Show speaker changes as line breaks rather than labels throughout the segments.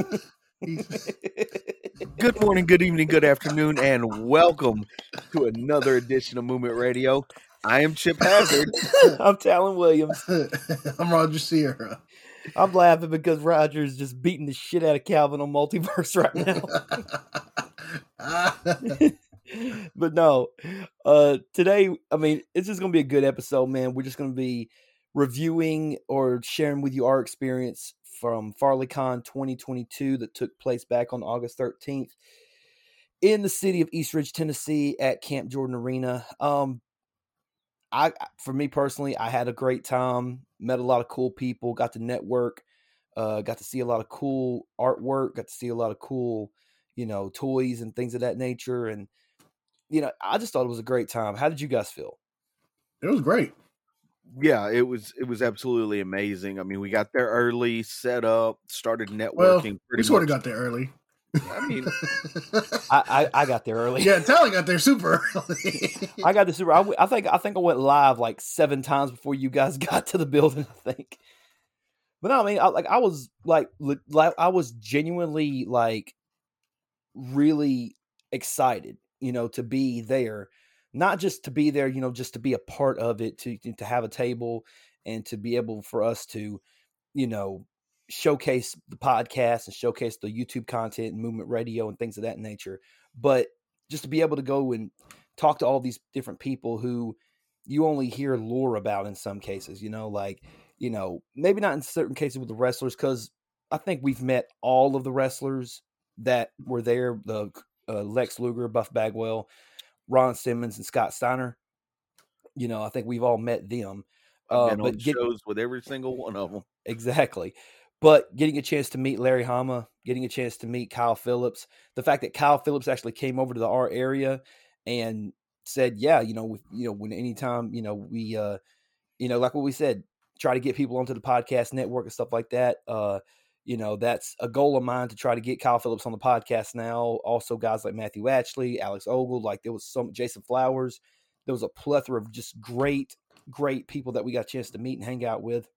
good morning, good evening, good afternoon, and welcome to another edition of Movement Radio. I am Chip Hazard.
I'm Talon Williams.
I'm Roger Sierra.
I'm laughing because Roger is just beating the shit out of Calvin on multiverse right now. but no, uh, today, I mean, it's just going to be a good episode, man. We're just going to be reviewing or sharing with you our experience from FarleyCon 2022 that took place back on August 13th in the city of East Ridge, Tennessee at Camp Jordan Arena. Um, I, for me personally, I had a great time. Met a lot of cool people. Got to network. Uh, got to see a lot of cool artwork. Got to see a lot of cool, you know, toys and things of that nature. And you know, I just thought it was a great time. How did you guys feel?
It was great
yeah, it was it was absolutely amazing. I mean, we got there early, set up, started networking.
Well,
pretty
we sort of got there early.
I mean,
I, I, I got there early.
Yeah, Tally got there super early.
I got the super. I, I think I think I went live like seven times before you guys got to the building. I think, but no, I mean, I, like I was like like I was genuinely like really excited, you know, to be there not just to be there, you know, just to be a part of it, to to have a table and to be able for us to, you know, showcase the podcast and showcase the YouTube content and movement radio and things of that nature. But just to be able to go and talk to all these different people who you only hear lore about in some cases, you know, like, you know, maybe not in certain cases with the wrestlers, because I think we've met all of the wrestlers that were there, the uh, Lex Luger, Buff Bagwell, Ron Simmons and Scott Steiner. You know, I think we've all met them.
Uh, but get, shows with every single one of them.
Exactly. But getting a chance to meet Larry Hama, getting a chance to meet Kyle Phillips, the fact that Kyle Phillips actually came over to the our area and said, "Yeah, you know, you know, when anytime, you know, we, uh, you know, like what we said, try to get people onto the podcast network and stuff like that. Uh, you know, that's a goal of mine to try to get Kyle Phillips on the podcast now. Also, guys like Matthew Ashley, Alex Ogle, like there was some Jason Flowers. There was a plethora of just great, great people that we got a chance to meet and hang out with.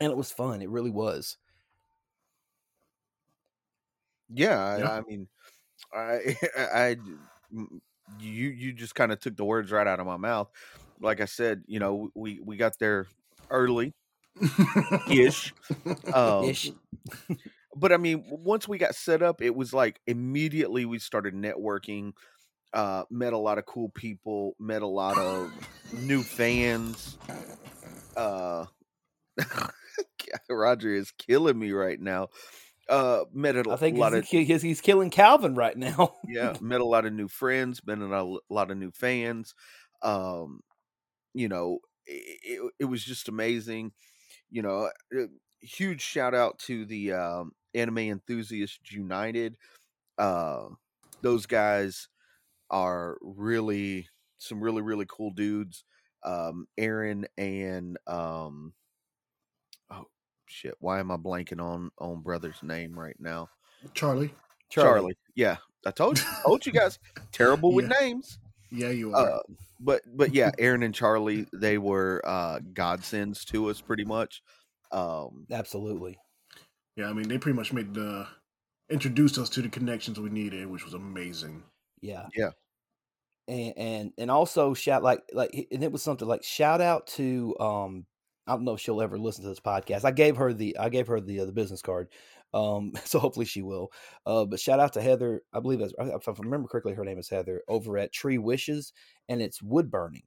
And it was fun. It really was.
Yeah, yeah. I, I mean, I, I, you, you just kind of took the words right out of my mouth. Like I said, you know, we we got there early ish. Um, ish. but I mean, once we got set up, it was like immediately we started networking. Uh, met a lot of cool people. Met a lot of new fans. Uh, Roger is killing me right now. Uh, met a,
I think
lot
he's, of he's, he's killing Calvin right now.
yeah, met a lot of new friends. Met a lot of new fans. Um, you know, it, it, it was just amazing you know, uh, huge shout out to the um, Anime Enthusiasts United. Uh, those guys are really some really really cool dudes. Um, Aaron and um, oh shit, why am I blanking on on brother's name right now?
Charlie.
Charlie. Charlie. Yeah, I told you, I told you guys, terrible with yeah. names.
Yeah, you are. Uh,
but but yeah, Aaron and Charlie, they were uh, godsends to us pretty much. Um,
Absolutely.
Yeah, I mean, they pretty much made the introduced us to the connections we needed, which was amazing.
Yeah,
yeah.
And and and also shout like like and it was something like shout out to um I don't know if she'll ever listen to this podcast. I gave her the I gave her the uh, the business card, um, so hopefully she will. Uh, but shout out to Heather. I believe that's if I remember correctly, her name is Heather over at Tree Wishes, and it's wood burning.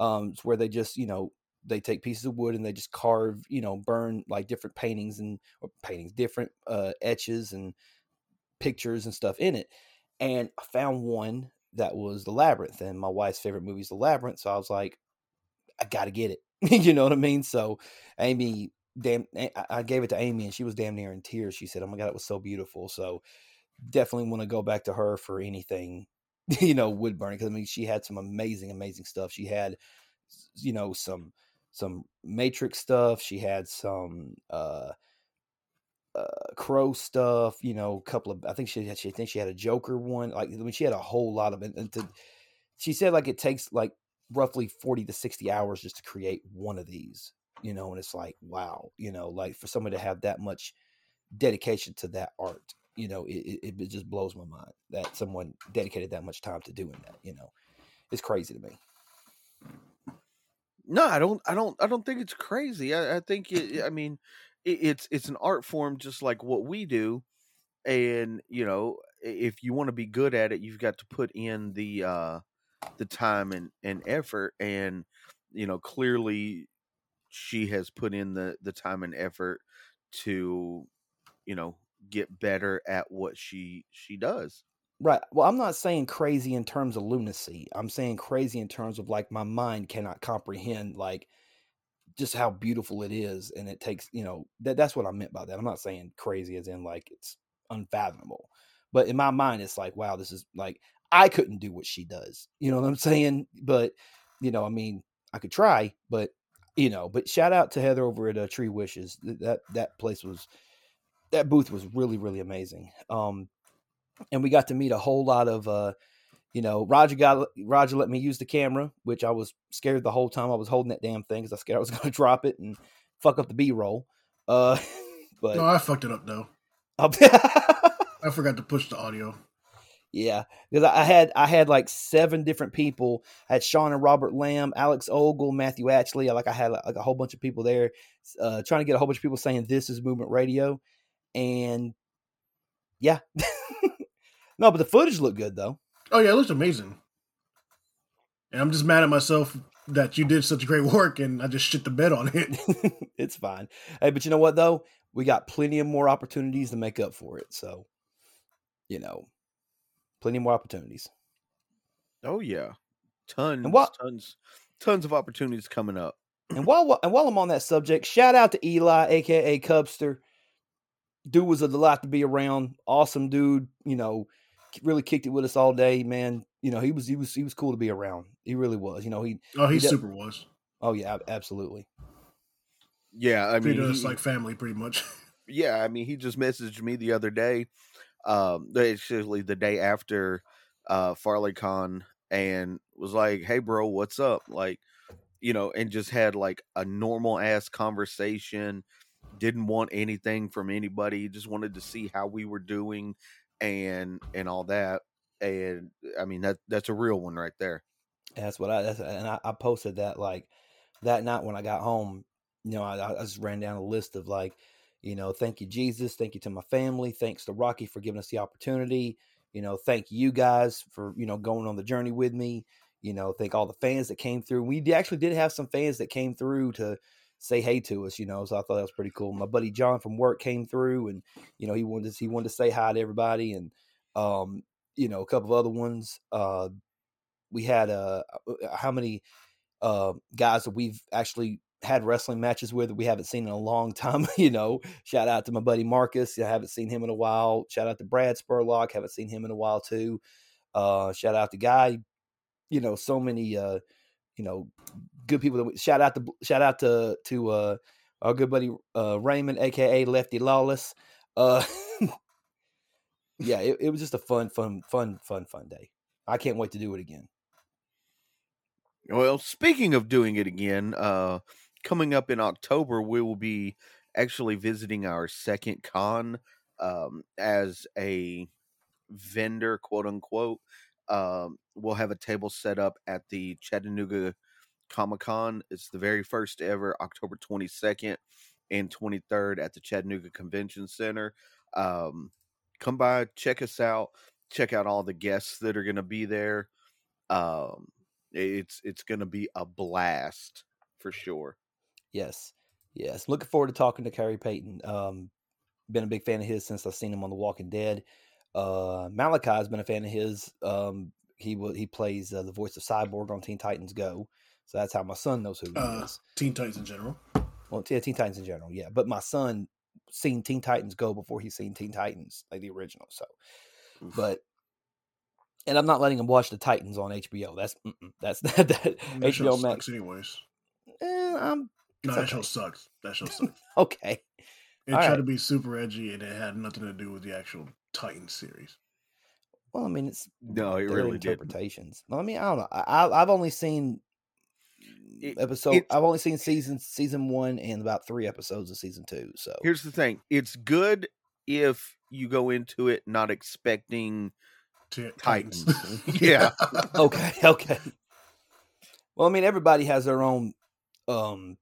Um, it's where they just you know they take pieces of wood and they just carve, you know, burn like different paintings and paintings, different uh, etches and pictures and stuff in it. And I found one that was the labyrinth, and my wife's favorite movie is the labyrinth. So I was like, I got to get it. you know what I mean? So Amy, damn, I gave it to Amy, and she was damn near in tears. She said, "Oh my god, it was so beautiful." So definitely want to go back to her for anything, you know, wood burning because I mean she had some amazing, amazing stuff. She had, you know, some some Matrix stuff. She had some uh, uh, Crow stuff. You know, a couple of. I think she had. She think she had a Joker one. Like I mean, she had a whole lot of it. And to, she said like it takes like roughly forty to sixty hours just to create one of these. You know, and it's like wow. You know, like for somebody to have that much dedication to that art. You know, it, it, it just blows my mind that someone dedicated that much time to doing that. You know, it's crazy to me.
No, I don't. I don't. I don't think it's crazy. I, I think. It, I mean, it, it's it's an art form just like what we do, and you know, if you want to be good at it, you've got to put in the uh the time and and effort, and you know, clearly, she has put in the the time and effort to, you know, get better at what she she does.
Right. Well, I'm not saying crazy in terms of lunacy. I'm saying crazy in terms of like my mind cannot comprehend like just how beautiful it is and it takes, you know, that that's what I meant by that. I'm not saying crazy as in like it's unfathomable. But in my mind it's like wow, this is like I couldn't do what she does. You know what I'm saying? But you know, I mean, I could try, but you know, but shout out to Heather over at uh, Tree Wishes. That that place was that booth was really really amazing. Um and we got to meet a whole lot of uh you know roger got roger let me use the camera which i was scared the whole time i was holding that damn thing because i scared i was going to drop it and fuck up the b-roll uh but
No, I fucked it up though.
I
forgot to push the audio.
Yeah because I, had i had like seven different people I had sean and robert lamb alex ogle matthew atchley like i had like a whole bunch of people there uh trying to get a whole bunch of people saying this is movement radio and yeah no but the footage looked good though
Oh yeah, it looks amazing. And I'm just mad at myself that you did such great work and I just shit the bed on it.
it's fine. Hey, but you know what though? We got plenty of more opportunities to make up for it. So, you know, plenty more opportunities.
Oh yeah, tons, and
what-
tons, tons of opportunities coming up.
And while and while I'm on that subject, shout out to Eli, aka Cubster. Dude was a delight to be around. Awesome dude. You know, really kicked it with us all day, man. You know, he was he was he was cool to be around. He really was. You know, he
Oh, he
He did-
super was.
oh yeah, absolutely.
Yeah, I mean,
Treated us
he-
like family pretty much.
yeah, I mean, he just messaged me the other day, um, actually the day after uh Farley FarleyCon, and was like, "Hey, bro, what's up?" Like, you know, and just had like a normal ass conversation. Didn't want anything from anybody. Just wanted to see how we were doing, and and all that. And I mean, that that's a real one right there.
That's what I that's, and I, I posted that like that night when I got home. You know, I, I just ran down a list of like, you know, thank you Jesus, thank you to my family, thanks to Rocky for giving us the opportunity. You know, thank you guys for you know going on the journey with me. You know, thank all the fans that came through. We actually did have some fans that came through to say hey to us. You know, so I thought that was pretty cool. My buddy John from work came through, and you know he wanted to, he wanted to say hi to everybody, and um, you know a couple of other ones. Uh, we had uh how many uh guys that we've actually had wrestling matches with we haven't seen in a long time you know? Shout out to my buddy marcus i haven't seen him in a while. Shout out to brad spurlock haven't seen him in a while too. Uh shout out to guy you know so many uh you know good people that we, shout out to shout out to to uh our good buddy uh raymond aka lefty lawless. Uh yeah it, it was just a fun fun fun fun fun day. I can't wait to do it again.
Well, speaking of doing it again, uh, coming up in October, we will be actually visiting our second con um, as a vendor, quote unquote. Um, we'll have a table set up at the Chattanooga Comic Con. It's the very first ever, October 22nd and 23rd at the Chattanooga Convention Center. Um, come by, check us out, check out all the guests that are going to be there. Um, it's it's going to be a blast for sure.
Yes, yes. Looking forward to talking to Khary Payton. Um, been a big fan of his since I've seen him on The Walking Dead. Uh, Malachi's been a fan of his. Um, he he plays uh, the voice of Cyborg on Teen Titans Go, so that's how my son knows who he
Uh,
is.
Teen Titans in general.
Well, yeah, Teen Titans in general, yeah. But my son seen Teen Titans Go before he's seen Teen Titans, like the original. So,
Oof.
but and I'm not letting him watch the Titans on HBO. That's that's that, that HBO Max.
anyways.
Eh, I'm
No,
It's
that show sucks. That show sucks.
okay.
It
All
tried
right.
to be super edgy and it had nothing to do with the actual Titan series.
Well, I mean, it's
No, it
their
really did.
interpretations. I mean, I don't know. I, I- I've only seen
It-
episode.
it's-
I've only seen season season one and about three episodes of season two. So
Here's the thing: it's good if you go into it not expecting
Ti-
Titans. Yeah.
okay, okay. Well, I mean, everybody has their own um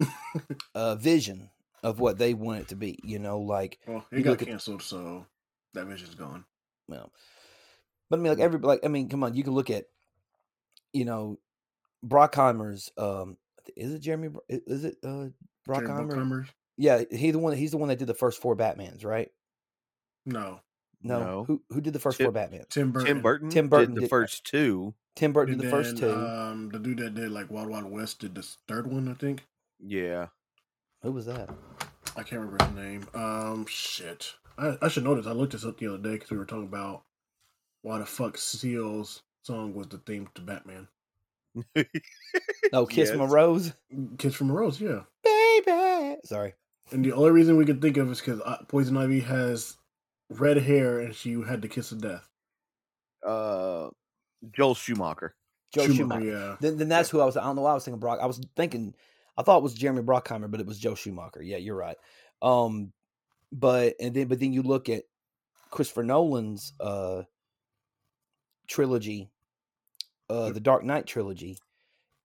uh vision of what they want it to be. You know, like
well,
You
it got
look at-
canceled, so that vision's gone.
well, but I mean, like every like I mean, come on, you can look at you know Brockheimer's. Um, is it Jeremy? Is it uh
Jerry
Brockheimer?
Bruckheimer?
Yeah, he the one. He's the one that did the first four Batmans, right?
No,
No,
No.
who who did the first
Tim-
four Batmans?
Tim Burton.
Tim Burton.
Tim Burton
did the
did-
first two.
Tim Burton
And
did the first two.
Um, the dude that did like Wild Wild West did the third one, I think.
Yeah.
who was that?
I can't remember his name. Um, shit. I, I should know this. I looked this up the other day because we were talking about why the fuck Seal's song was the theme to Batman.
Oh, Kiss from a Rose,
Kiss from a Rose, yeah.
baby. Sorry.
And the only reason we could think of is because Poison Ivy has red hair and she had the kiss of death.
Uh, Joel Schumacher.
Joe Schumacher.
yeah.
Then, then that's who I was. I don't know why I was thinking Brock. I was thinking, I thought it was Jeremy Brockheimer, but it was Joe Schumacher. Yeah, you're right. Um, but and then but then you look at Christopher Nolan's uh trilogy, uh, the Dark Knight trilogy,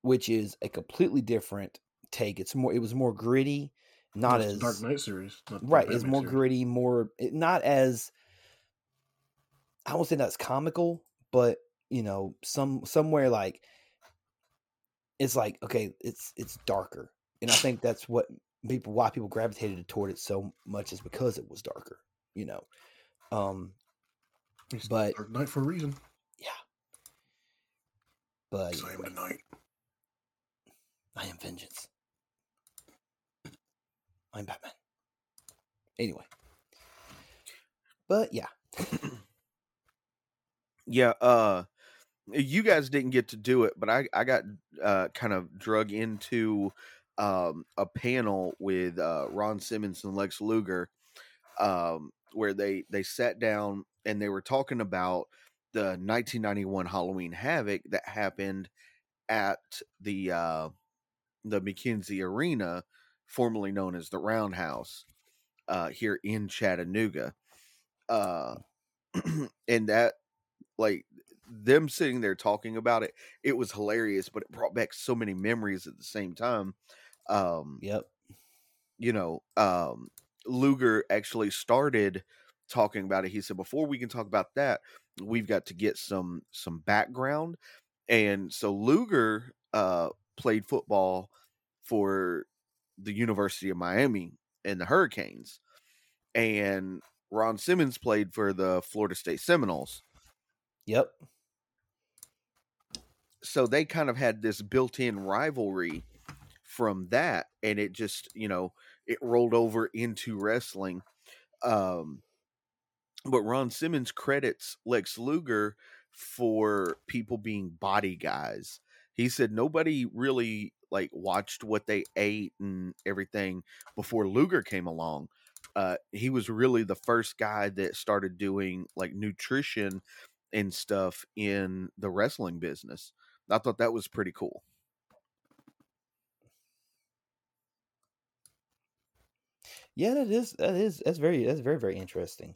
which is a completely different take. It's more. It was more gritty, not
It's
as
Dark Knight series.
right. It's more
series.
gritty, more it- not as. I won't say that's comical, but you know, some somewhere like it's like okay, it's it's darker, and I think that's what people why people gravitated toward it so much is because it was darker, you know. Um,
It's
but-
Dark Knight for a reason.
Yeah,
but I am the night.
I am vengeance. I'm Batman. Anyway, but yeah,
Yeah. Uh, you guys didn't get to do it, but I I got uh kind of drug into um a panel with uh Ron Simmons and Lex Luger, um where they they sat down and they were talking about the 1991 Halloween Havoc that happened at the uh the McKenzie Arena, formerly known as the Roundhouse, uh here in Chattanooga. Uh and that like them sitting there talking about it, it was hilarious, but it brought back so many memories at the same time. Um,
yep,
you know, um, Luger actually started talking about it. He said, before we can talk about that, we've got to get some some background. And so Luger uh played football for the University of Miami and the Hurricanes. And Ron Simmons played for the Florida State Seminoles.
yep.
So they kind of had this built-in rivalry from that and it just you know it rolled over into wrestling um but ron simmons credits lex luger for people being body guys. He said nobody really like watched what they ate and everything before luger came along. Uh he was really the first guy that started doing like nutrition and stuff in the wrestling business I thought that was pretty cool.
Yeah, that is that is that's very that's very very interesting.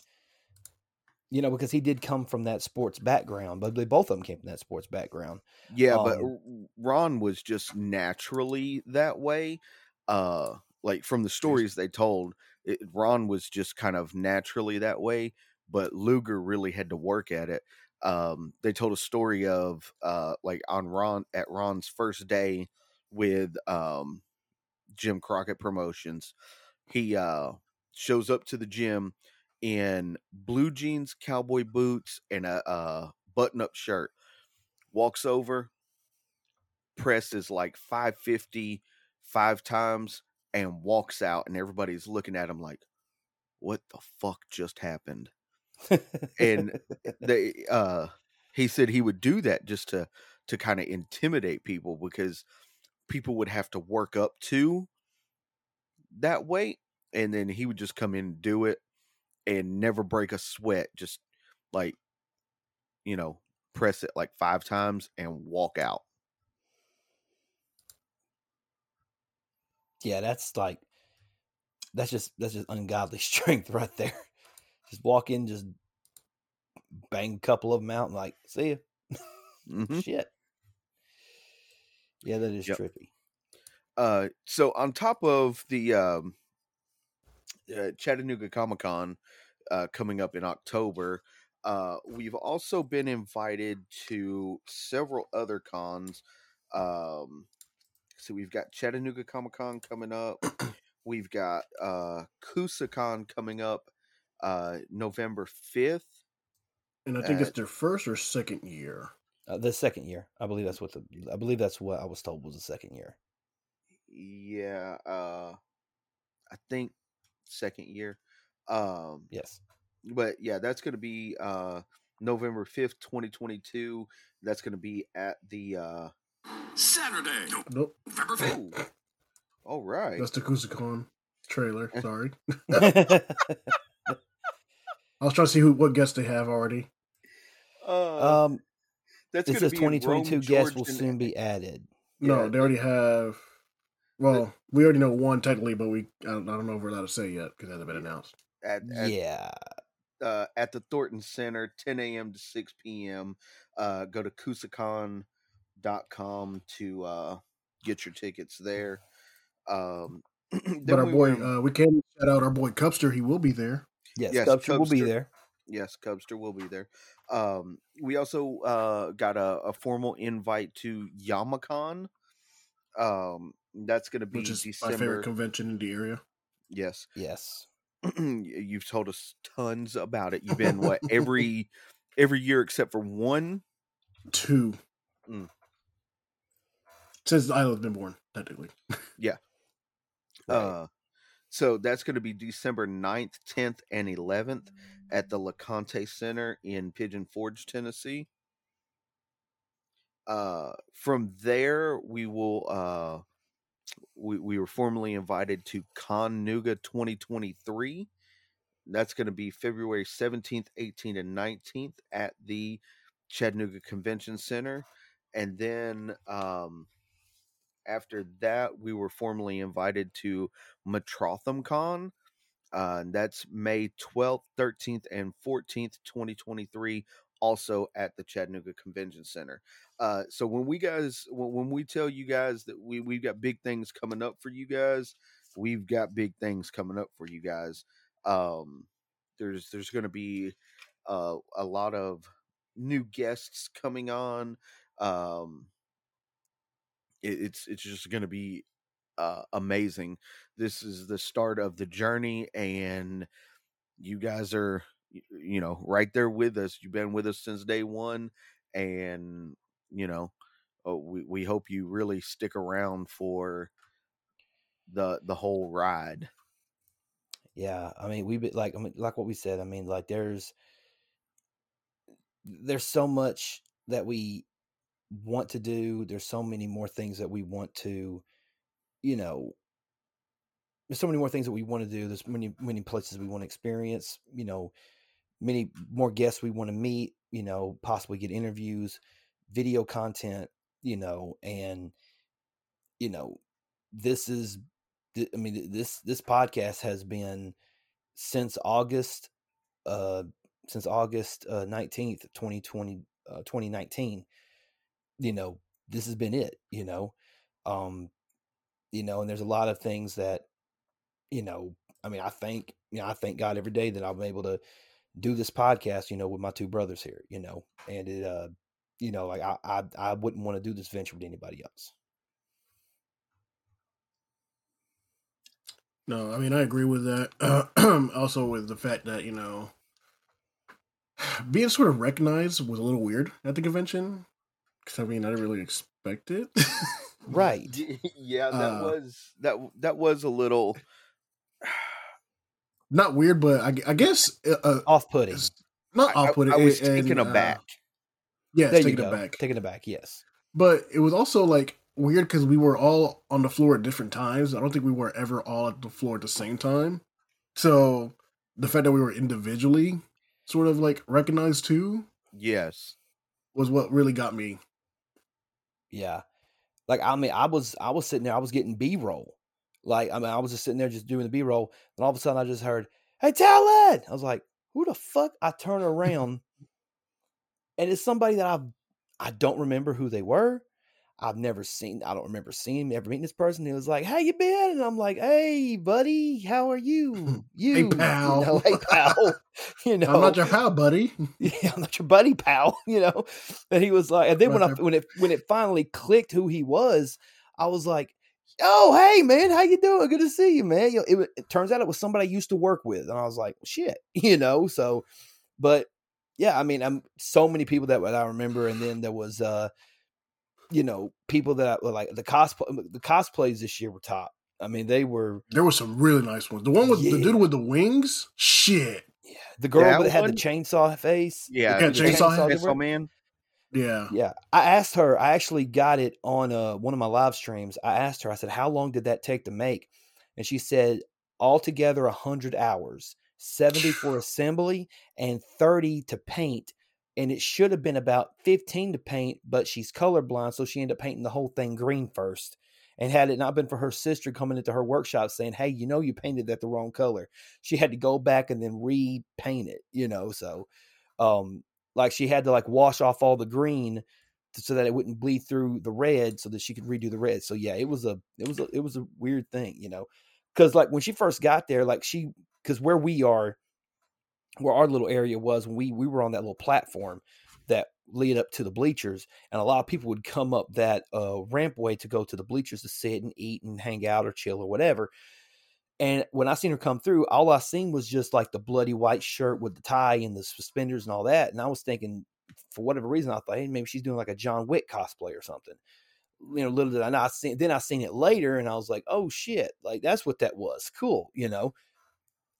You know, because he did come from that sports background, but they both of them came from that sports background.
Yeah, but
Um,
R- Ron was just naturally that way. Uh like from the stories they told, it, Ron was just kind of naturally that way, but Luger really had to work at it. Um they told a story of uh like on Ron at Ron's first day with um Jim Crockett Promotions. He uh shows up to the gym in blue jeans, cowboy boots, and a, a button-up shirt. Walks over, presses like 550 five times, and walks out, and everybody's looking at him like, "What the fuck just happened?" And they uh he said he would do that just to to kind of intimidate people because people would have to work up to that weight and then he would just come in and do it and never break a sweat just like you know press it like five times and walk out
Yeah, that's like that's just that's just ungodly strength right there. Just walk in, just bang a couple of them out, and like, see ya.
hmm
Shit. Yeah, that is
Yep.
trippy.
Uh, so on top of the um, uh, Chattanooga Comic Con uh, coming up in October, uh, we've also been invited to several other cons. Um, so we've got Chattanooga Comic Con coming up. We've got uh, KusaCon coming up uh, November fifth.
And I think it's
Uh,
their first or second year.
Uh, the second year, I believe that's what the I believe that's what I was told was the second year.
Yeah, uh, I think second year. Um,
Yes.
but yeah, that's going to be uh November 5th, 2022. That's going to be at the uh
Saturday,
Nope,
November 5th.
oh, all right.
that's the KusaCon trailer. Sorry, I was trying to see who what guests they have already.
Uh,
um,
that's
it says
to be in
2022
Rome,
guests will soon be added.
No,
Yeah,
they already have. Well, we already know one technically, but we I don't, I don't know if we're allowed to say yet because it hasn't been announced.
at at,
Yeah.
uh, at the Thornton Center, 10 a.m. to 6 p.m. Uh, go to kusacon.com to uh, get your tickets there. Um,
But our
we
boy,
were-
uh, we can shout out our boy Cubster. He will be there.
Yes,
Yes,
Sculpture will be there.
Yes, Cubster will be there. Um, we also uh, got a, a formal invite to Yamacon. Um, that's going to be
which is my favorite convention in the area.
yes,
Yes.
you've told us tons about it. You've been what every every year except for one.
Two.
Mm.
Since the island's been born, technically.
Right.
Uh, so that's going to be December 9th, 10th, and 11th at the LeConte Center in Pigeon Forge, Tennessee. Uh, from there, we will. Uh, we, we were formally invited to Con Nooga 2023. That's going to be February 17th, 18th, and 19th at the Chattanooga Convention Center. And then um, after that, we were formally invited to Metrotham Con. Uh, that's May 12th, 13th, and 14th, 2023, also at the Chattanooga Convention Center. Uh, so when we guys, when, when we tell you guys that we we've got big things coming up for you guys, we've got big things coming up for you guys. Um, there's there's going to be uh, a lot of new guests coming on. Um, it's it's just going to be uh, amazing. This is the start of the journey, and you guys are you know right there with us. You've been with us since day one, and you know uh, we we hope you really stick around for the the whole ride.
Yeah, I mean, we be like, I mean, like what we said. I mean, like there's there's so much that we want to do. There's so many more things that we want to, you know, there's so many more things that we want to do. There's many many places we want to experience. You know, many more guests we want to meet. You know, possibly get interviews, video content. You know, and you know, this is I mean, this this podcast has been since August, uh, since August uh, nineteenth, twenty twenty, uh, twenty nineteen. You know, this has been it. You know, um, you know, and there's a lot of things that, you know, I mean, I thank you know, I thank God every day that I'm able to do this podcast. You know, with my two brothers here. You know, and it, uh, you know, like I I, I wouldn't want to do this venture with anybody else.
No, I mean I agree with that. also with the fact that you know being sort of recognized was a little weird at the convention because I mean I didn't really expect it.
Right.
Yeah, that
Uh,
was that that was a little
Not weird, but I, I guess uh, uh,
Off putting.
not
I, I-
off putting.
I was taken
uh,
aback.
Yes,
There you
taken
go.
aback.
Taking it back. Yes.
But it was also like weird because we were all on the floor at different times. I don't think we were ever all at the floor at the same time. So the fact that we were individually sort of like recognized too
Yes.
was what really got me.
Yeah. Like I mean, I was I was sitting there, I was getting B roll Like I mean, I was just sitting there just doing the B roll, and all of a sudden I just heard, "Hey, Talad!" I was like, "Who the fuck?" I turn around, and it's somebody that I I don't remember who they were. I've never seen. I don't remember seeing him, ever meeting this person. He was like, "How you been?" And I'm like, "Hey, buddy, how are you? You,
Hey,
You
pal.
know, hey, pal. you know,
I'm not your pal, buddy.
yeah, I'm not your buddy, pal. You know, and he was like, and then when I when it when it finally clicked who he was, I was like, "Oh, hey, man, how you doing? Good to see you, man." You know, it, it turns out it was somebody I used to work with, and I was like, "Shit," you know. So, but yeah, I mean, I'm so many people that I remember, and then there was, uh you know, people that were like the cosplay the cosplays this year were top. I mean, they were
There was some really nice ones. The one with the dude with the wings, shit.
yeah, the girl
That
that had the chainsaw face.
Yeah,
Yeah,
the
Chainsaw
Chainsaw
Chainsaw
Man.
Man.
Yeah.
Yeah, I asked her. I actually got it on uh, one of my live streams. I asked her. I said, "How long did that take to make?" And she said, "Altogether, hundred hours, seventy for assembly, and thirty to paint. And it should have been about fifteen to paint, but she's colorblind, so she ended up painting the whole thing green first. And had it not been for her sister coming into her workshop saying, "Hey, you know, you painted that the wrong color," she had to go back and then repaint it. You know, so um, like she had to like wash off all the green so that it wouldn't bleed through the red so that she could redo the red so yeah it was a it was a it was a weird thing you know because like when she first got there like she because where we are where our little area was when we we were on that little platform that lead up to the bleachers and a lot of people would come up that uh rampway to go to the bleachers to sit and eat and hang out or chill or whatever and when I seen her come through, all I seen was just like the bloody white shirt with the tie and the suspenders and all that. And I was thinking, for whatever reason, I thought, hey, maybe she's doing like a John Wick cosplay or something. You know, little did I know. I seen, then I seen it later, and I was like, oh shit, like that's what that was. Cool, you know.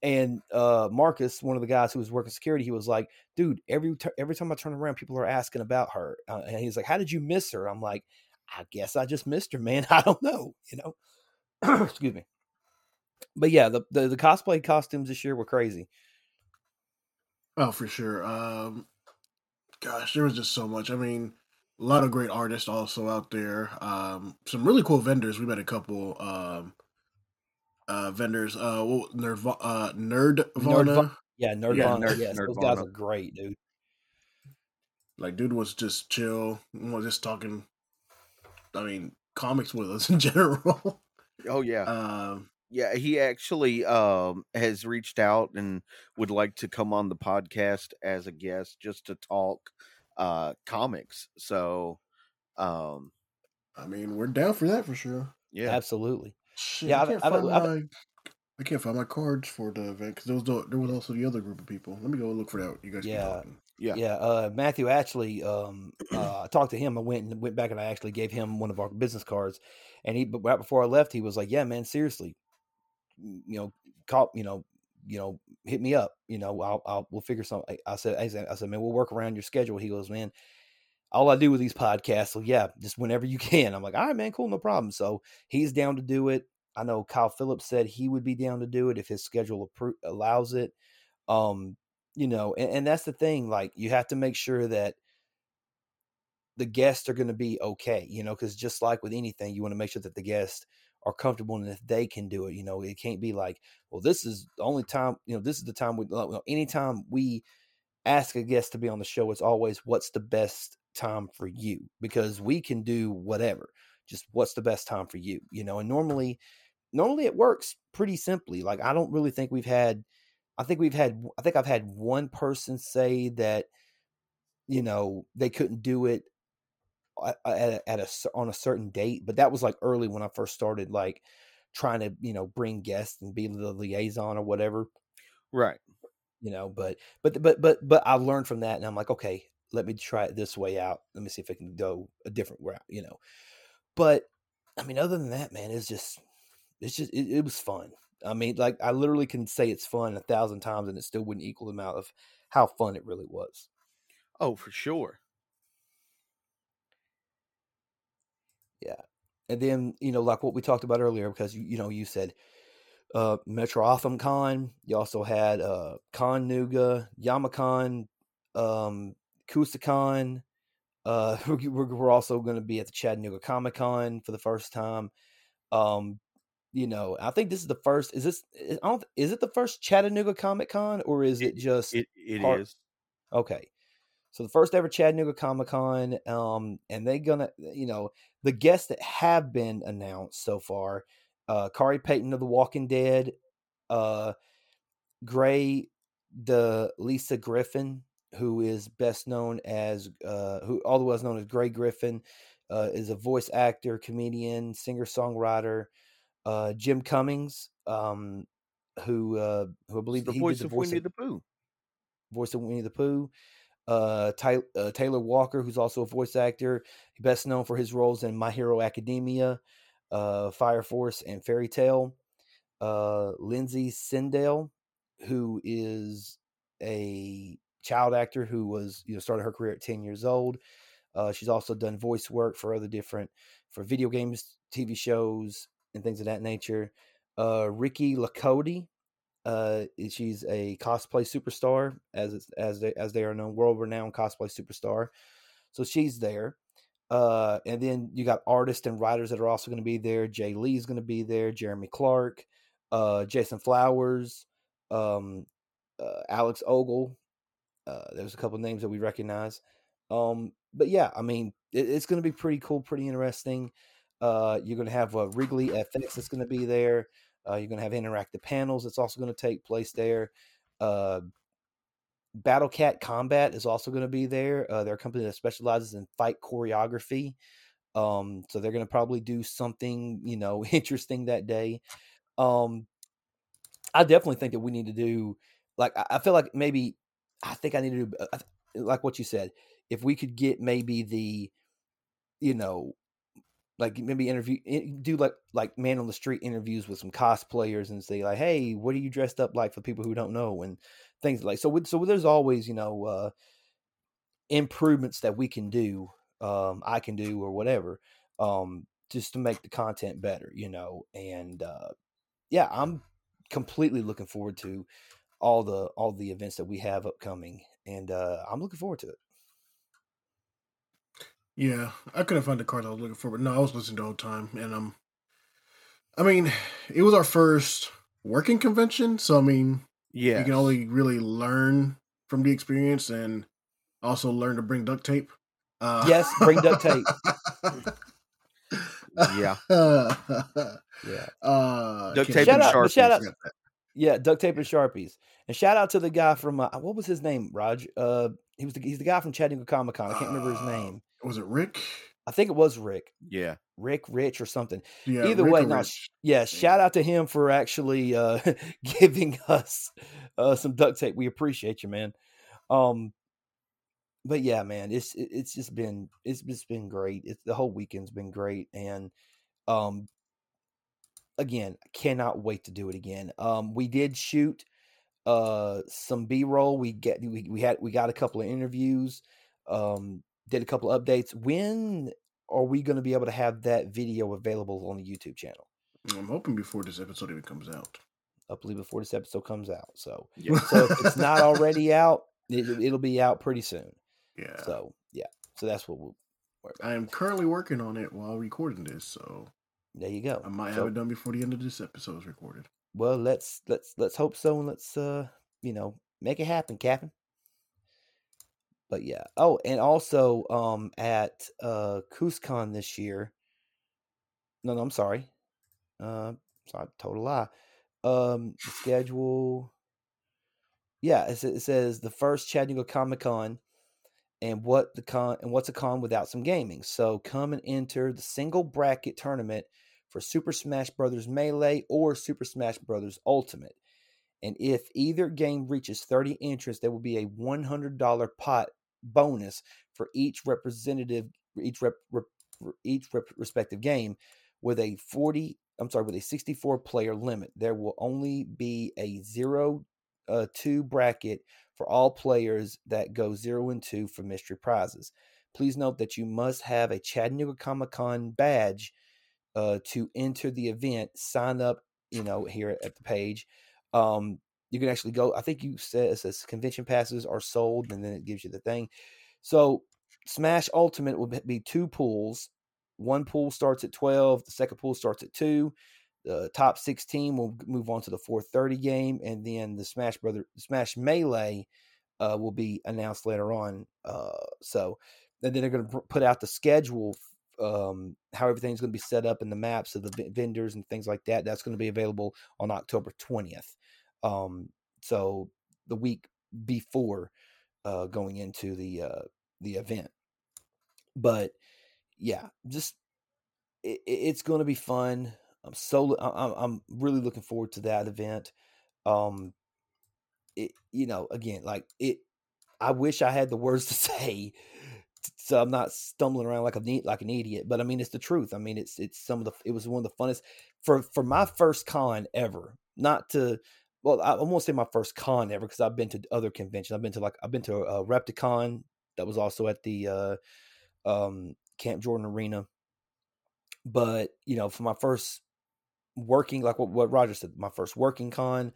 And uh Marcus, one of the guys who was working security, he was like, dude, every t- every time I turn around, people are asking about her. Uh, and he's like, how did you miss her? I'm like, I guess I just missed her, man. I don't know, you know. Excuse me but yeah, the, the the cosplay costumes this year were crazy.
Oh, for sure. Um, gosh, there was just so much. I mean, a lot of great artists also out there. Um, some really cool vendors. We met a couple um, uh, vendors. Uh, what- Nerdva- uh, Nerdvana.
Nerdva- Yeah, Nerdvana.
Yeah,
Yeah,
Nerd-
yes, those guys are great, dude.
Like, dude was just chill. Was just talking. I mean, comics with us in general.
Oh yeah,
um,
yeah. He actually um has reached out and would like to come on the podcast as a guest just to talk uh comics. So, um,
I mean, we're down for that for sure.
yeah,
Absolutely.
Shit,
Yeah,
I can't
I've-
find
I've-
my. I can't find my cards for the event because there was the, there was also the other group of people. Let me go look for that. You guys
Yeah.
yeah,
Yeah, uh, Matthew actually, um, uh, I talked to him. I went and went back and I actually gave him one of our business cards, and he, but right before I left, he was like, "Yeah, man, seriously, you know, call, you know, you know, hit me up. You know, I'll, I'll, we'll figure something." I said, I said, I said, man, we'll work around your schedule. He goes, man, all I do with these podcasts, so yeah, just whenever you can. I'm like, all right, man, cool, no problem. So he's down to do it. I know Kyle Phillips said he would be down to do it if his schedule appro- allows it. Um, you know, and, and that's the thing. Like, you have to make sure that the guests are going to be okay. You know, because just like with anything, you want to make sure that the guests are comfortable and if they can do it. You know, it can't be like, well, this is the only time. You know, this is the time we. like, well, Anytime we ask a guest to be on the show, it's always what's the best time for you because we can do whatever. Just what's the best time for you, you know. And normally, normally it works pretty simply. Like I don't really think we've had. I think we've had. I think I've had one person say that, you know, they couldn't do it at, at, a, at a on a certain date, but that was like early when I first started, like trying to you know bring guests and be the liaison or whatever
right.
you know but but but but but i learned from that and i'm like okay let me try it this way out. Let me see if i can go a different route you know. But i mean other than that man it's just it's just it, it was fun. I mean like i literally can say it's fun a thousand times and it still wouldn't equal the amount of how fun it really was.
Oh, for sure.
Yeah, and then you know like what we talked about earlier because you, you know you said uh metro Otham con. You also had uh con nooga yamacon um kusacon uh we're, we're also going to be at the chattanooga comic con for the first time um you know, I think this is the first. Is this? I don't. Is it the first Chattanooga Comic Con or is it, just?
It it
part-
is.
Okay. So the first ever Chattanooga Comic Con, um, and they're gonna, you know, the guests that have been announced so far, uh, Khary Payton of The Walking Dead, uh, Grey, the Lisa Griffin, who is best known as, uh, who otherwise known as Grey Griffin, uh, is a voice actor, comedian, singer songwriter. Uh, Jim Cummings, um, who uh, who I believe
the
he
voice
did
of
the voice
Winnie
of,
the Pooh.
voice of Winnie the Pooh. Uh, Ty, uh, Taylor Walker, who's also a voice actor, best known for his roles in My Hero Academia, uh, Fire Force, and Fairy Tail. Uh, Lindsay Sindel, who is a child actor who was you know started her career at 10 years old. Uh, she's also done voice work for other different for video games, TV shows, and things of that nature. Uh, Riki LeCotey, uh, she's a cosplay superstar, as as they as they are known, world renowned cosplay superstar. So she's there. Uh, and then you got artists and writers that are also going to be there. Jay Lee's going to be there. Jeremy Clark, uh, Jason Flowers, um, uh, Alex Ogle. Uh, there's a couple names that we recognize. Um, but yeah, I mean, it, it's going to be pretty cool, pretty interesting. Uh, you're going to have uh, Wrigley FX that's going to be there. Uh, you're going to have interactive panels that's also going to take place there. Uh, Battle Cat Combat is also going to be there. They're a company that specializes in fight choreography. Um, so they're going to probably do something, you know, interesting that day. Um, I definitely think that we need to do, like, I feel like maybe, I think I need to do, uh, like what you said, if we could get maybe the, you know, like maybe interview do like like man on the street interviews with some cosplayers and say like hey what are you dressed up like for people who don't know? and things like so with, so there's always you know uh improvements that we can do um i can do or whatever um just to make the content better you know and uh yeah i'm completely looking forward to all the all the events that we have upcoming and uh i'm looking forward to it
Yeah, I couldn't find the card I was looking for, but no, I was listening the whole time, and um, I mean, it was our first working convention, so I mean,
Yeah.
you can only really learn from the experience, and also learn to bring duct tape. Uh,
Yes, bring duct tape.
Yeah.
yeah
Uh,
Duct tape
Shout
and
out- but shout
Sharpies.
out-. Yeah, duct tape and sharpies. And shout out to the guy from uh, what was his name, Raj? Uh, he was the, he's the guy from Chattanooga Comic Con. I can't remember his
Uh,
name.
Was it Rick?
I think it was Rick,
Yeah.
Rick Rich or something.
Yeah.
Either
Rick
way, no, sh- yeah. Shout out to him for actually uh, giving us uh, some duct tape. We appreciate you, man. Um, but yeah, man, it's it's just been it's just been great. It's the whole weekend's been great, and um, again, cannot wait to do it again. Um, we did shoot uh some b-roll we get we, we had we got a couple of interviews um did a couple of updates when are we going to be able to have that video available on the youtube channel
I'm hoping before this episode even comes out.
i believe before this episode comes out so
Yeah.
so if it's not already out it, it'll be out pretty soon
Yeah.
so yeah so that's what we'll.
I am currently working on it while recording this, so
there you go.
I might
So-
have it done before the end of this episode is recorded.
well let's let's let's hope so and let's uh you know make it happen captain but yeah. Oh and also um at uh cuscon this year no no i'm sorry. Uh sorry total lie. Um the schedule yeah it, it says the first chattanooga comic-con and what the con and what's a con without some gaming so come and enter the single bracket tournament for Super Smash Bros. Melee or Super Smash Bros. Ultimate. And if either game reaches 30 entrants, there will be a $100 pot bonus for each representative, each rep, rep, each rep, respective game, with a 40. I'm sorry, with a 64 player limit. There will only be a zero uh, two bracket for all players that go zero and two for mystery prizes. Please note that you must have a Chattanooga Comic Con badge uh, to enter the event, sign up, you know, here at the page. Um, you can actually go. I think you said it says convention passes are sold, and then it gives you the thing. So Smash Ultimate will be- be two pools. One pool starts at twelve. The second pool starts at two. The top 16 will move on to the 430 game and then the smash brother smash melee uh, will be announced later on uh, so and then they're going to put out the schedule um, how everything's going to be set up in the maps of the vendors and things like that that's going to be available on october 20th um, so the week before uh, going into the uh, the event. But yeah just it, it's going to be fun I'm so I'm really looking forward to that event. Um, it you know again like it. I wish I had the words to say, so I'm not stumbling around like a neat like an idiot. But I mean, it's the truth. I mean, it's it's some of the it was one of the funnest for for my first con ever. Not to well, I, won't say my first con ever because I've been to other conventions. I've been to like I've been to a Repticon that was also at the uh, um, Camp Jordan Arena. But you know, for my first working like what, what Roger said, my first working con,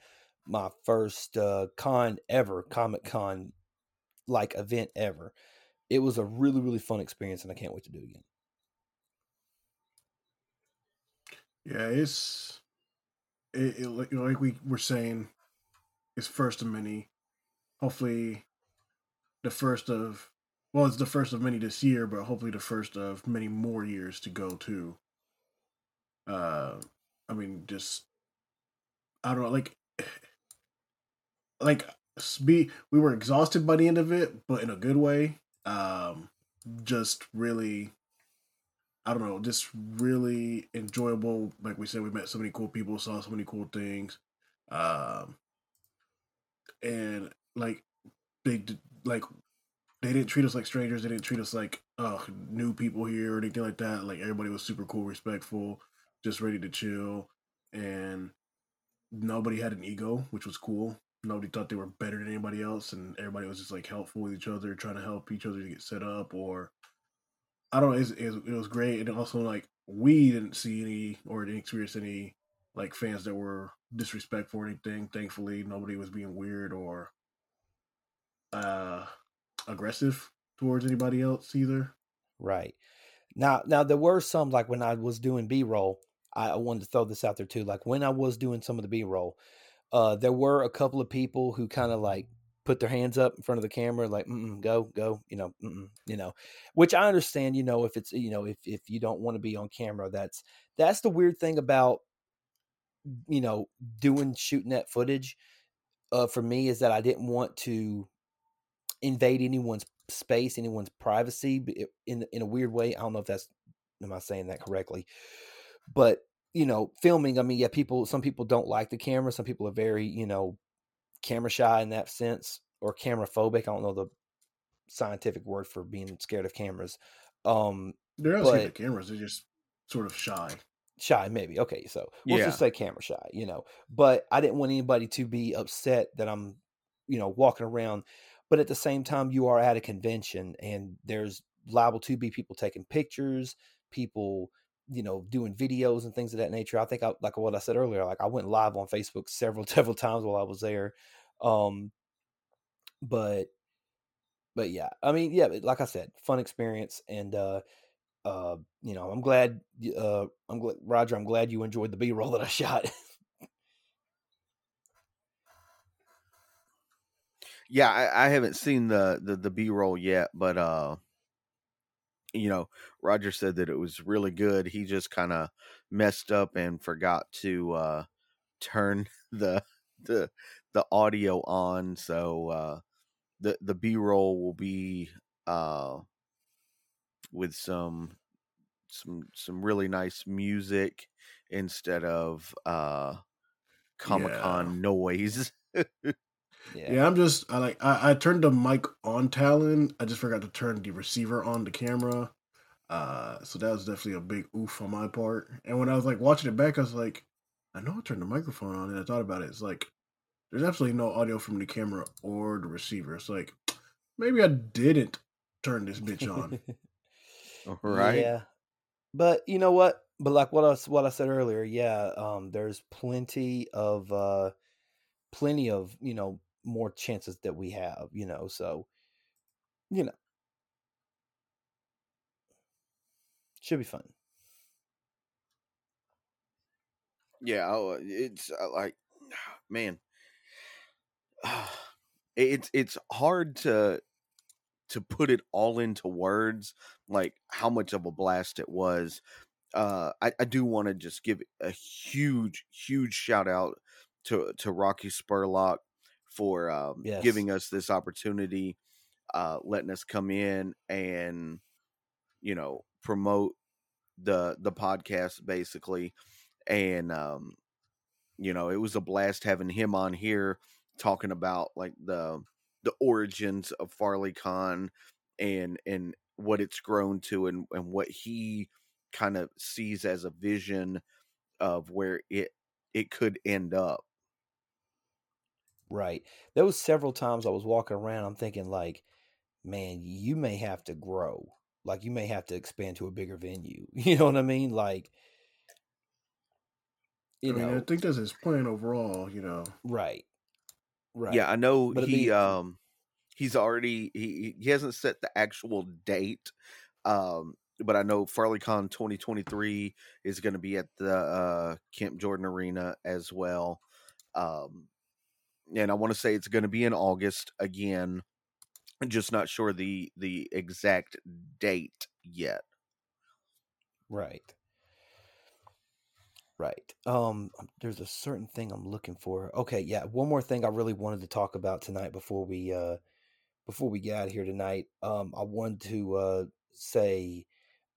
my first uh, con ever, Comic Con like event ever. It was a really really fun experience, and I can't wait to do it again.
Yeah, it's it, it like, like we were saying, it's first of many. Hopefully, the first of well, it's the first of many this year, but hopefully the first of many more years to go to. Uh, I mean, just I don't know, like like be we were exhausted by the end of it, but in a good way. Um, just really, I don't know, just really enjoyable. Like we said, we met so many cool people, saw so many cool things, um, and like they like they didn't treat us like strangers. They didn't treat us like uh new people here or anything like that. Like everybody was super cool, respectful, just ready to chill and nobody had an ego, which was cool. Nobody thought they were better than anybody else, and everybody was just like helpful with each other, trying to help each other to get set up. Or I don't know, it, it, was great, and also like we didn't see any or didn't experience any like fans that were disrespectful or anything. Thankfully, nobody was being weird or uh aggressive towards anybody else either.
Right. Now, now there were some like when I was doing B roll, I, I wanted to throw this out there too. Like when I was doing some of the B roll, uh, there were a couple of people who kind of like put their hands up in front of the camera, like go, go, you know, you know, which I understand. You know, if it's you know, if if you don't want to be on camera, that's that's the weird thing about you know doing shooting that footage. Uh, for me, is that I didn't want to invade anyone's space, anyone's privacy in in a weird way. I don't know if that's am I saying that correctly, but you know, filming. I mean, yeah, people. Some people don't like the camera. Some people are very you know camera shy in that sense or camera phobic. I don't know the scientific word for being scared of cameras. Um,
they're not scared of cameras. They're just sort of shy.
Shy, maybe. Okay, so we'll yeah. just say camera shy. You know, but I didn't want anybody to be upset that I'm, you know, walking around. But at the same time, you are at a convention, and there's liable to be people taking pictures, people you know doing videos and things of that nature i think I, like what i said earlier like i went live on facebook several several times while i was there um but but yeah i mean yeah like i said fun experience and uh uh you know i'm glad uh i'm glad roger i'm glad you enjoyed the b-roll that i shot.
Yeah I, I haven't seen the the, the b-roll yet but uh you know, Roger said that it was really good. He just kind of messed up and forgot to uh, turn the the the audio on. So uh, the the B roll will be uh, with some some some really nice music instead of uh, Comic Con yeah. noise.
yeah. yeah. I'm just I like I, I turned the mic on Talon. I just forgot to turn the receiver on the camera. Uh, so that was definitely a big oof on my part. And when I was like watching it back, I was like, I know I turned the microphone on, and I thought about it. It's like there's absolutely no audio from the camera or the receiver. It's like maybe I didn't turn this bitch on.
right?
Yeah. But you know what? But like what I what I said earlier, yeah, um, there's plenty of uh, plenty of you know more chances that we have, you know. So, you know, Should be fun.
Yeah, oh, it's uh, like, man, it's it's hard to to put it all into words, like how much of a blast it was. Uh, I, I do want to just give a huge, huge shout out to to Rocky Spurlock for um,
Yes.
giving us this opportunity, uh, letting us come in and you know promote the the podcast basically, and um, you know it was a blast having him on here talking about like the the origins of Farley Con and and what it's grown to and and what he kind of sees as a vision of where it it could end up.
Right. There was several times I was walking around. I'm thinking like, man, you may have to grow. Like you may have to expand to a bigger venue. You know what I mean? Like, you
I mean,
know,
I think that's his plan overall. You know,
right, right.
Yeah, I know
But
he
be-
um he's already he he hasn't set the actual date. Um but I know FarleyCon 2023 is going to be at the uh Camp Jordan Arena as well. Um and I want to say it's going to be in August again. I'm just not sure the the exact date yet.
Right. Right. Um um, there's a certain thing I'm looking for. Okay, yeah, one more thing I really wanted to talk about tonight before we uh before we get out here tonight. Um I wanted to uh say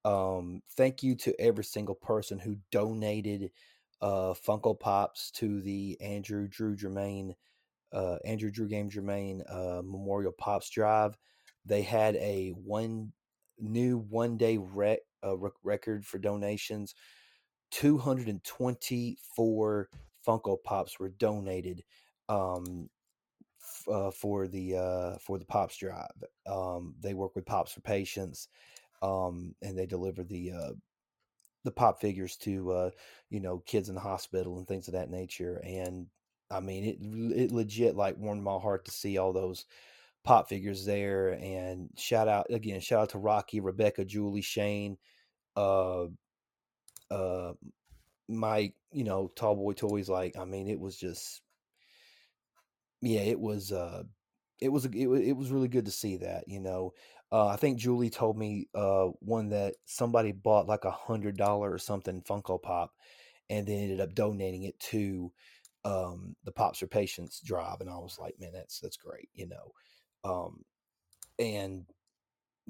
um thank you to every single person who donated uh Funko Pops to the Andrew Drew Germain uh Andrew Drew Game Germain uh Memorial Pops Drive. They had a one new one day rec- uh, rec- record for donations. 224 Funko Pops were donated um, f- uh, for the uh, for the Pops Drive. Um, they work with Pops for Patients, um, and they deliver the uh, the pop figures to you know kids in the hospital and things of that nature. And I mean, it it legit like warmed my heart to see all those pop figures there. And shout out again, shout out to Rocky, Rebecca, Julie, Shane, uh, uh, Mike. You know, Tall Boy Toys. Like, I mean, it was just, yeah, it was. uh it was it, it was really good to see that you know uh, i think julie told me uh, one that somebody bought like a hundred dollar or something funko pop and then ended up donating it to um, the pops for patients drive and i was like man that's that's great you know um, and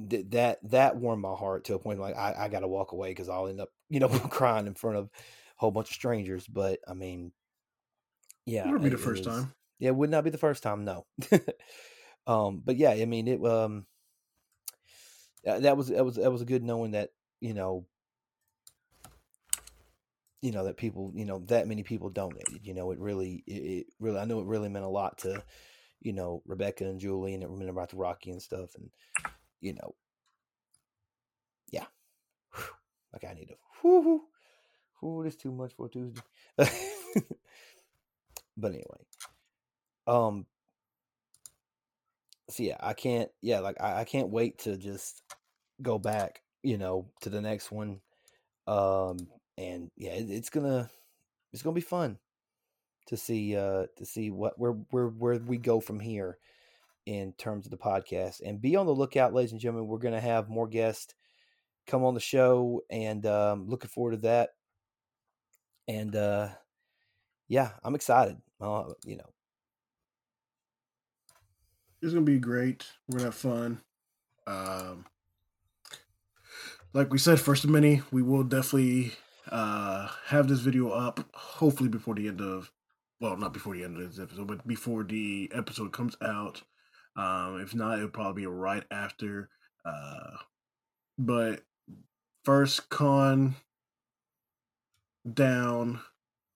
th- that that warmed my heart to a point like i, I got to walk away because i'll end up you know crying in front of a whole bunch of strangers but i mean yeah
it would be the first
was-
time.
yeah, it would not be the first time, no. um, but yeah, I mean, it um, that was that was that was a good knowing that you know, you know that people, you know, that many people donated. You know, it really, it, really, I know it really meant a lot to, you know, Rebecca and Julie, and it meant about the Rocky and stuff, and you know, yeah. Whew. Like I need to. Whoo, whoo, whoo, this too much for Tuesday. but anyway, um, so yeah, I can't. Yeah, like I, I can't wait to just go back, you know, to the next one. Um, and yeah, it, it's gonna it's gonna be fun to see uh to see what where where where we go from here in terms of the podcast. And be on the lookout, ladies and gentlemen. We're gonna have more guests come on the show, and um, looking forward to that. And uh, yeah, I'm excited. Uh, you know,
It's gonna be great. We're gonna have fun. Um, like we said, first of many, we will definitely uh have this video up. Hopefully before the end of, well, not before the end of this episode, but before the episode comes out. Um, if not, it'll probably be right after. Uh, but first con down.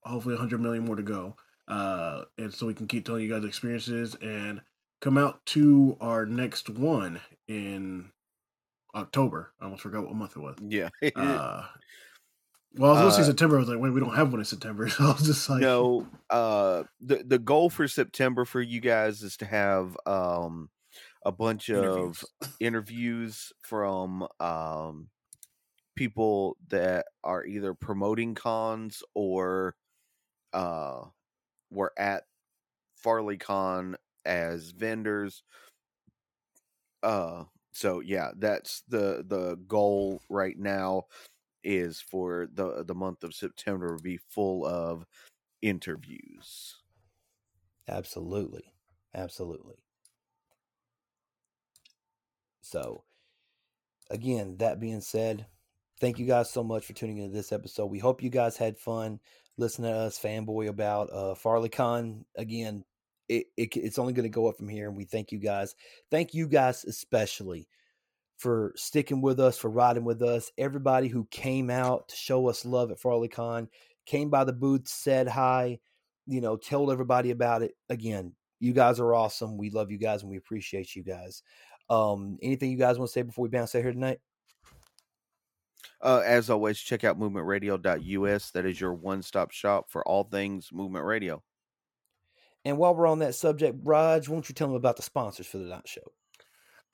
Hopefully, 100 million more to go. Uh, and so we can keep telling you guys experiences and come out to our next one in October. I almost forgot what month it was.
Yeah.
Uh, well, I was say
Uh,
September. I was like, wait, we don't have one in September. So I was just like,
no uh the the goal for september for you guys is to have um a bunch of
interviews.
interviews from um people that are either promoting cons or uh, were at FarleyCon as vendors. Uh, so yeah, that's the the goal right now is for the the month of September to be full of interviews.
Absolutely. Absolutely. So, again, that being said, thank you guys so much for tuning into this episode. We hope you guys had fun listening to us fanboy about uh, FarleyCon. Again, it, it it's only going to go up from here, and we thank you guys. Thank you guys especially for sticking with us, for riding with us. Everybody who came out to show us love at FarleyCon, came by the booth, said hi, you know, told everybody about it. Again, you guys are awesome. We love you guys and we appreciate you guys. Um, anything you guys want to say before we bounce out here tonight?
Uh, as always, check out movementradio.us. That is your one stop shop for all things movement radio.
And while we're on that subject, Raj, won't you tell them about the sponsors for the night show?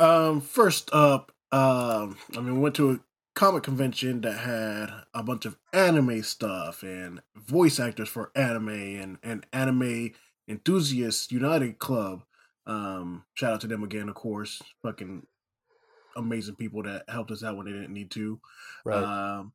Um, first up, um, I mean, we went to a comic convention that had a bunch of anime stuff and voice actors for anime and and anime enthusiasts united club um shout out to them again of course fucking amazing people that helped us out when they didn't need to
Right.
um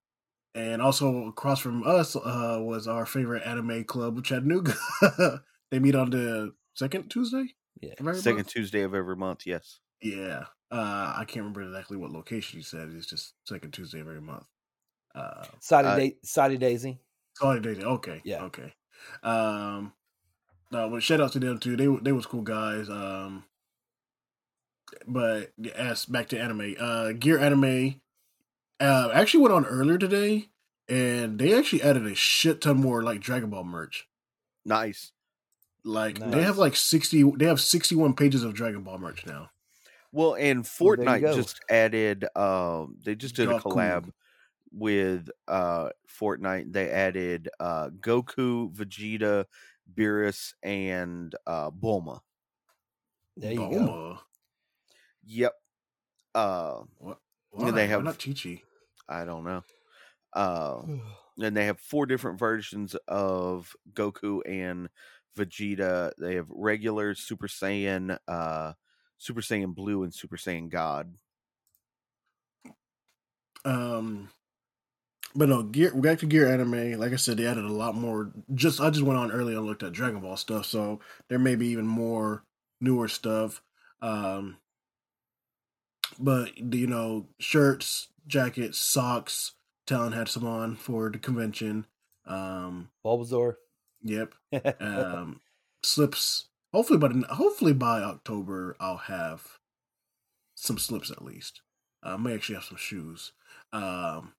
and also across from us uh was our favorite anime club chattanooga they meet on the second tuesday
yeah.
Second
month?
Tuesday of every month. Yes.
Yeah. Uh I can't remember exactly what location you said. It's just second Tuesday of every month. Uh
Sidey,
Uh,
da- Sidey Daisy.
Solid Daisy. Okay.
Yeah.
Okay. Um no, but shout out to them too. They were- they was cool guys. Um but yeah, as back to anime. Uh Gear Anime uh actually went on earlier today and they actually added a shit ton more like Dragon Ball merch.
Nice.
Like they have like 60 they have 61 pages of Dragon Ball merch now.
Well, and
Well, there you
Fortnite
go.
just added. Um, they just did a collab with uh Fortnite. They added uh Goku, Vegeta, Beerus, and uh Bulma.
There you go.
Yep. Uh,
What?
Yeah,
Why?
they
Why
have-
not Chi Chi.
I don't know. Uh, and they have four different versions of Goku and Vegeta. They have regular Super Saiyan, uh, Super Saiyan Blue, and Super Saiyan God.
Um, but no, gear back to Gear Anime. Like I said, they added a lot more. Just I just went on earlier and looked at Dragon Ball stuff, so there may be even more newer stuff. Um, but you know, shirts, jackets, socks. Talon had some on for the convention. Um,
Bulbasaur.
yep. Um, slips. Hopefully, by hopefully by October, I'll have some slips at least. I may actually have some shoes. Um,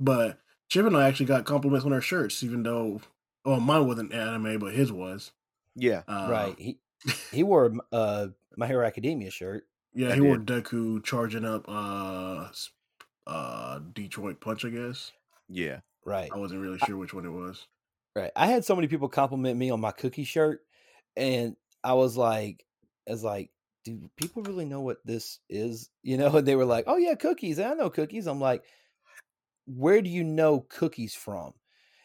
but Chip and I actually got compliments on our shirts, even though, oh, mine wasn't anime, but his was.
Yeah.
Uh,
right. He he wore a uh, My Hero Academia shirt.
Yeah,
I
he wore Deku charging up uh, uh, Detroit Punch, I guess.
Yeah.
Right.
I wasn't really sure which one it was.
Right. I had so many people compliment me on my cookie shirt, and I was like, I was like, do people really know what this is? You know, and they were like, oh yeah, cookies. I know cookies. I'm like, where do you know cookies from?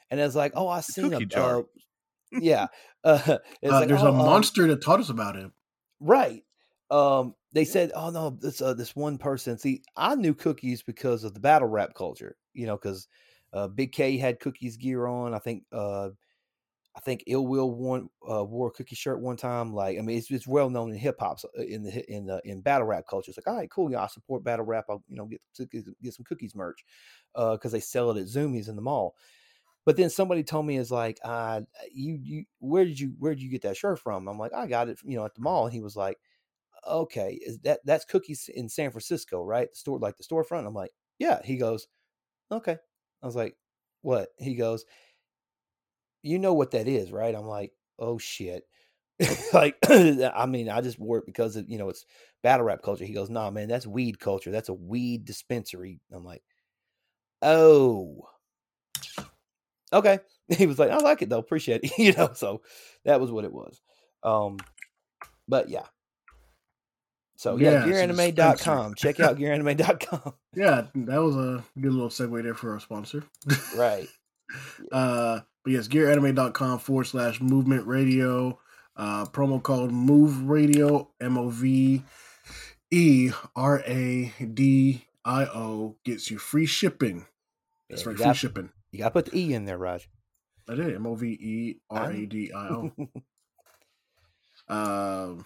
And it's like, oh, I seen a
jar.
uh, yeah. Uh,
Uh,
like,
there's
"Oh,
a
um,
monster that taught us about it.
Right. Um, they said, "Oh no, this uh, this one person." See, I knew cookies because of the battle rap culture. You know, because uh, Big K had cookies gear on. I think uh, I think Ill Will one uh, wore a cookie shirt one time. Like, I mean, it's it's well known in hip hop in the in the in battle rap culture. It's like, all right, cool. I support battle rap. I'll you know get get, some cookies merch because they sell it at Zumiez in the mall. But then somebody told me is like, uh, you you where did you where did you get that shirt from? I'm like, I got it, you know, at the mall. And he was like, okay, is that that's cookies in San Francisco, right? The store like the storefront. I'm like, yeah. He goes, okay. I was like, what? He goes, you know what that is, right? I'm like, oh shit. like, I mean, I just wore it because of, you know, it's battle rap culture. He goes, nah, man, that's weed culture. That's a weed dispensary. I'm like, oh, okay. He was like, I like it though. Appreciate it. you know, so that was what it was. Um, but yeah. So yeah,
Yeah,
gearanime.com. Check out gearanime.com.
Yeah, that was a good little segue there for our sponsor.
right.
Uh, But yes, gearanime.com forward slash movement radio. Uh, promo code Move Radio, M O V E R A D I O, gets you free shipping. That's
Yeah,
right, free
got-
shipping.
You got to put the E in there, Raj.
I did. M O V E R A D I O. Um,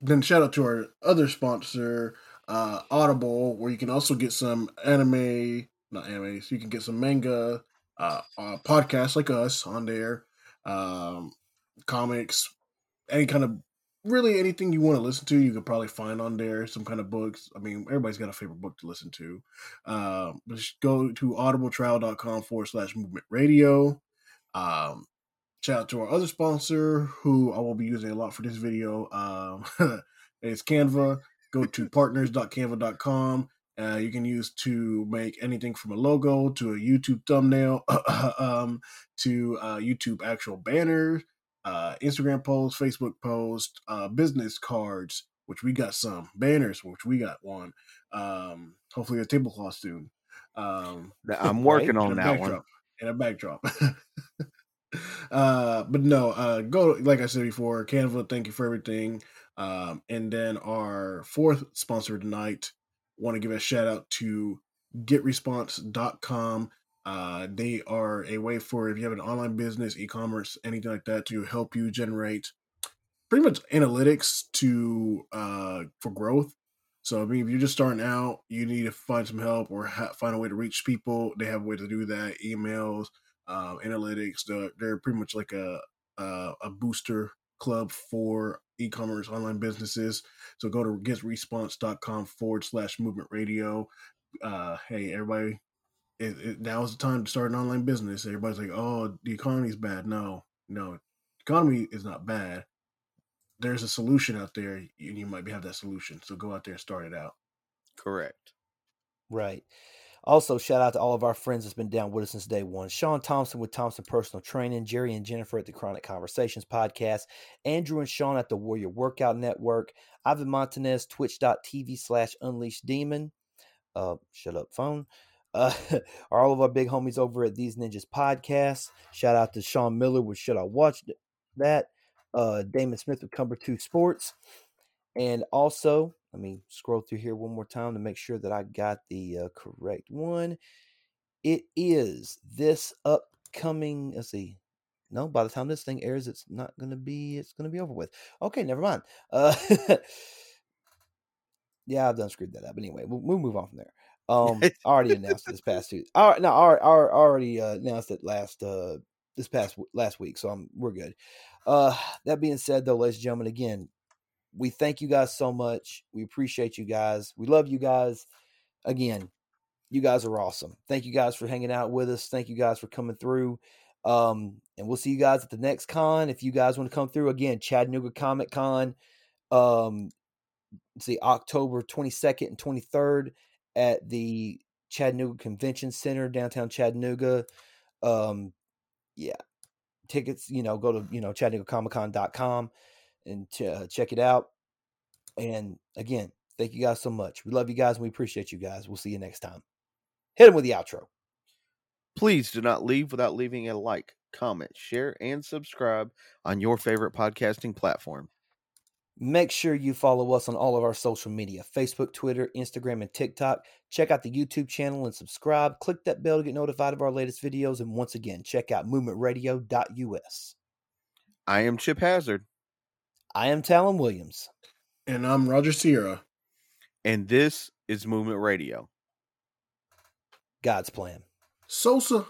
then shout out to our other sponsor, uh, Audible, where you can also get some anime, not anime, so you can get some manga, uh, uh podcasts like us on there, um, comics, any kind of really anything you want to listen to, you could probably find on there. Some kind of books. I mean, everybody's got a favorite book to listen to. Um, just go to audibletrial.com forward slash movement radio. Um, shout out to our other sponsor who I will be using a lot for this video. Um, it's Canva. Go to partners.canva.com. Uh, you can use to make anything from a logo to a YouTube thumbnail um, to uh, YouTube actual banners, uh, Instagram posts, Facebook posts, uh, business cards, which we got some, banners, which we got one. Um, hopefully a tablecloth soon. Um,
I'm working on that one.
And a backdrop. uh, but no, uh, go like I said before, Canva. Thank you for everything. Um, and then our fourth sponsor tonight, want to give a shout out to GetResponse.com. Uh, they are a way for if you have an online business, e-commerce, anything like that, to help you generate pretty much analytics to uh for growth. So I mean, if you're just starting out, you need to find some help or ha- find a way to reach people. They have a way to do that. Emails, uh, analytics. They're, they're pretty much like a, a a booster club for e-commerce online businesses. So go to getresponse.com forward slash movement radio. Uh, hey, everybody, it, it, now is the time to start an online business. Everybody's like, oh, the economy's bad. No, no, economy is not bad. There's a solution out there, and you might have that solution. So go out there and start it out.
Correct.
Right. Also, shout out to all of our friends that's been down with us since day one. Sean Thompson with Thompson Personal Training, Jerry and Jennifer at the Chronic Conversations podcast, Andrew and Sean at the Warrior Workout Network, Ivan Montanez, twitch.tv slash unleashed demon. Uh, shut up, phone. Uh, all of our big homies over at These Ninjas podcast. Shout out to Sean Miller with Should I Watch That? Uh, Damon Smith with Cumber 2 Sports. And also, let me scroll through here one more time to make sure that I got the uh, correct one. It is this upcoming, let's see. No, by the time this thing airs, it's not going to be, it's going to be over with. Okay, never mind. Uh, yeah, I've done screwed that up. But anyway, we'll, we'll move on from there. Um, I already announced this past two. All right, no, I already, I already uh, announced it last uh this past last week, so I'm we're good. Uh, that being said, though, ladies and gentlemen, again, we thank you guys so much. We appreciate you guys. We love you guys. Again, you guys are awesome. Thank you guys for hanging out with us. Thank you guys for coming through. Um, and we'll see you guys at the next con. If you guys want to come through again, Chattanooga Comic Con. Um, see, October 22nd and 23rd at the Chattanooga Convention Center, downtown Chattanooga. Um, yeah, tickets, you know, go to, you know, ChattanoogaComicCon.com and ch- uh, check it out. And again, thank you guys so much. We love you guys and we appreciate you guys. We'll see you next time. Hit them with the outro.
Please do not leave without leaving a like, comment, share, and subscribe on your favorite podcasting platform.
Make sure you follow us on all of our social media Facebook, Twitter, Instagram, and TikTok. Check out the YouTube channel and subscribe. Click that bell to get notified of our latest videos. And once again, check out movementradio.us.
I am Chip Hazard,
I am Talon Williams.
And I'm Roger Sierra.
and this is Movement Radio.
God's plan.
Sosa.